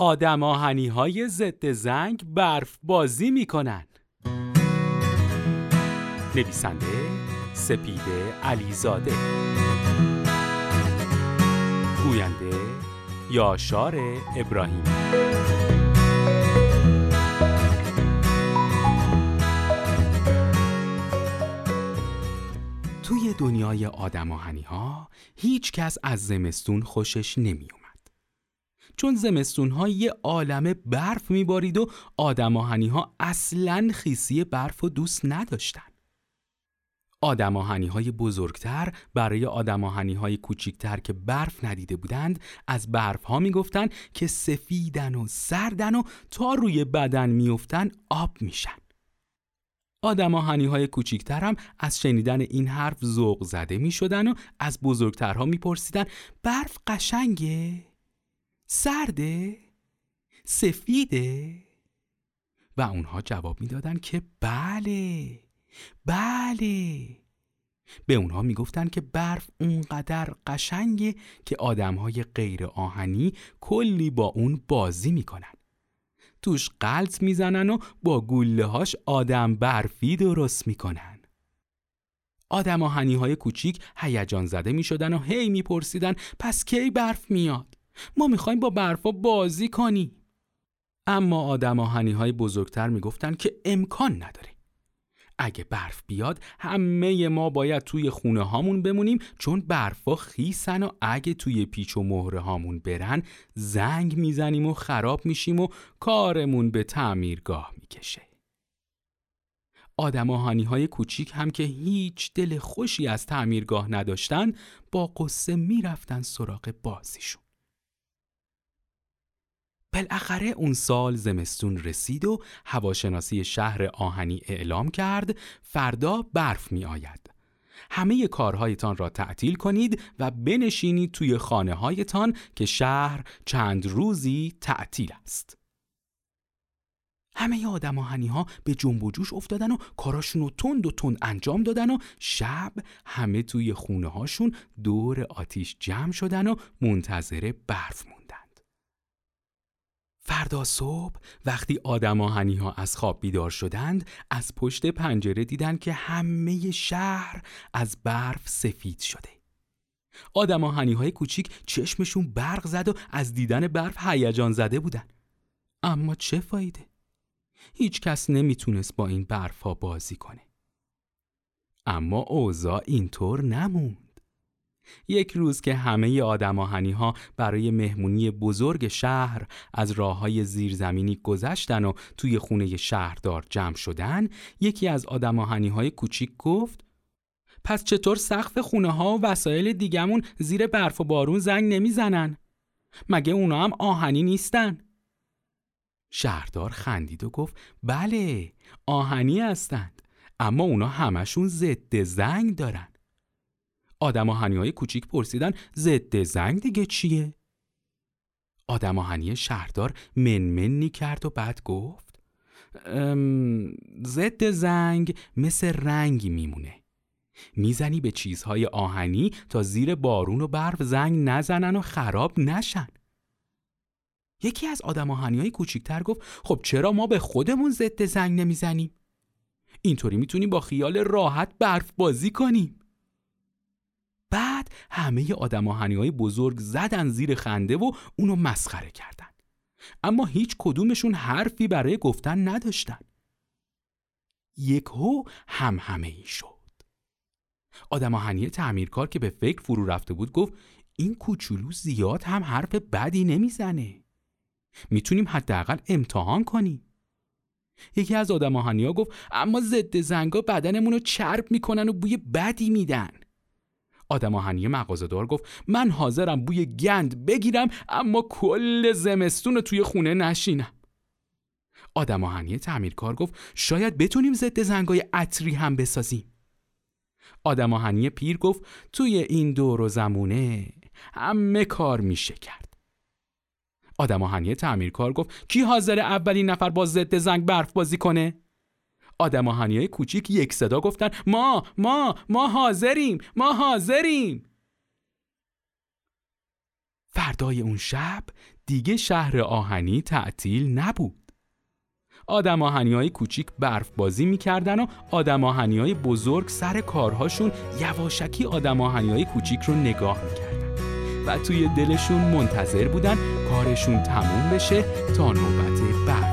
آدم آهنی های ضد زنگ برف بازی می‌کنن. نویسنده سپیده علیزاده. گوینده یاشار ابراهیم توی دنیای آدم آهنی ها هیچ کس از زمستون خوشش نمی اومد. چون زمستون ها یه عالم برف میبارید و آدم آهنی ها اصلا خیسی برف و دوست نداشتن. آدم های بزرگتر برای آدم های کوچیکتر که برف ندیده بودند از برف ها می‌گفتن که سفیدن و سردن و تا روی بدن میفتن آب میشن. آدم های کوچیکتر هم از شنیدن این حرف ذوق زده می شدن و از بزرگترها می پرسیدن برف قشنگه؟ سرده؟ سفیده؟ و اونها جواب می‌دادن که بله بله به اونها می‌گفتن که برف اونقدر قشنگه که آدم های غیر آهنی کلی با اون بازی می‌کنن توش قلط می‌زنن و با گله هاش آدم برفی درست می‌کنن آدم آهنی های کوچیک هیجان زده می شدن و هی میپرسیدن پس کی برف میاد ما می‌خوایم با برفا بازی کنی اما آدم آهنی های بزرگتر می‌گفتن که امکان نداره اگه برف بیاد همه ما باید توی خونه هامون بمونیم چون برفا خیسن و اگه توی پیچ و مهره هامون برن زنگ می‌زنیم و خراب میشیم و کارمون به تعمیرگاه می‌کشه. آدم آهانی های کوچیک هم که هیچ دل خوشی از تعمیرگاه نداشتن با قصه می‌رفتن سراغ بازیشون. بالاخره اون سال زمستون رسید و هواشناسی شهر آهنی اعلام کرد فردا برف می آید. همه کارهایتان را تعطیل کنید و بنشینید توی خانه هایتان که شهر چند روزی تعطیل است. همه آدم آهنی ها به جنب و جوش افتادن و کاراشون رو تند و تند انجام دادن و شب همه توی خونه هاشون دور آتیش جمع شدن و منتظر برف موندن. فردا صبح وقتی آدم آهنی ها از خواب بیدار شدند از پشت پنجره دیدن که همه شهر از برف سفید شده. آدم آهنی های کوچیک چشمشون برق زد و از دیدن برف هیجان زده بودن. اما چه فایده؟ هیچ کس نمی‌تونست با این برف بازی کنه. اما اوضاع اینطور نموند. یک روز که همه آدم ها برای مهمونی بزرگ شهر از راه های زیرزمینی گذشتن و توی خونه شهردار جمع شدن یکی از آدم های کوچیک گفت پس چطور سقف خونه ها و وسایل دیگمون زیر برف و بارون زنگ نمی‌زنن؟ مگه اونا هم آهنی نیستن؟ شهردار خندید و گفت بله آهنی هستند اما اونا همشون ضد زنگ دارن آدم های کوچیک پرسیدن ضد زنگ دیگه چیه؟ آدم آهنی شهردار منمنی کرد و بعد گفت ضد زنگ مثل رنگی میمونه می‌زنی به چیزهای آهنی تا زیر بارون و برف زنگ نزنن و خراب نشن یکی از آدم آهنی های کوچیکتر گفت خب چرا ما به خودمون ضد زنگ نمی‌زنیم؟ اینطوری می‌تونیم با خیال راحت برف بازی کنیم بعد همه آدم های بزرگ زدن زیر خنده و اونو مسخره کردن. اما هیچ کدومشون حرفی برای گفتن نداشتن. یک هو هم همه ای شد. آدم آهنی تعمیرکار که به فکر فرو رفته بود گفت این کوچولو زیاد هم حرف بدی نمی‌زنه. می‌تونیم حداقل امتحان کنیم. یکی از آدم ها گفت اما ضد زنگا بدنمون رو چرب می‌کنن و بوی بدی میدن. آدم آهنی مغازدار گفت من حاضرم بوی گند بگیرم اما کل زمستون توی خونه نشینم. آدم آهنی تعمیرکار گفت شاید بتونیم ضد زنگای عطری هم بسازیم. آدم آهنی پیر گفت توی این دور و زمونه همه کار میشه کرد. آدم آهنی تعمیرکار گفت کی حاضر اولین نفر با ضد زنگ برف بازی کنه؟ آدم های کوچیک یک صدا گفتن ما ما ما حاضریم ما حاضریم فردای اون شب دیگه شهر آهنی تعطیل نبود. آدم آهنی کوچیک برف بازی می‌کردن و آدم آهنی بزرگ سر کارهاشون یواشکی آدم آهنی های کوچیک رو نگاه می‌کردن و توی دلشون منتظر بودن کارشون تموم بشه تا نوبت برف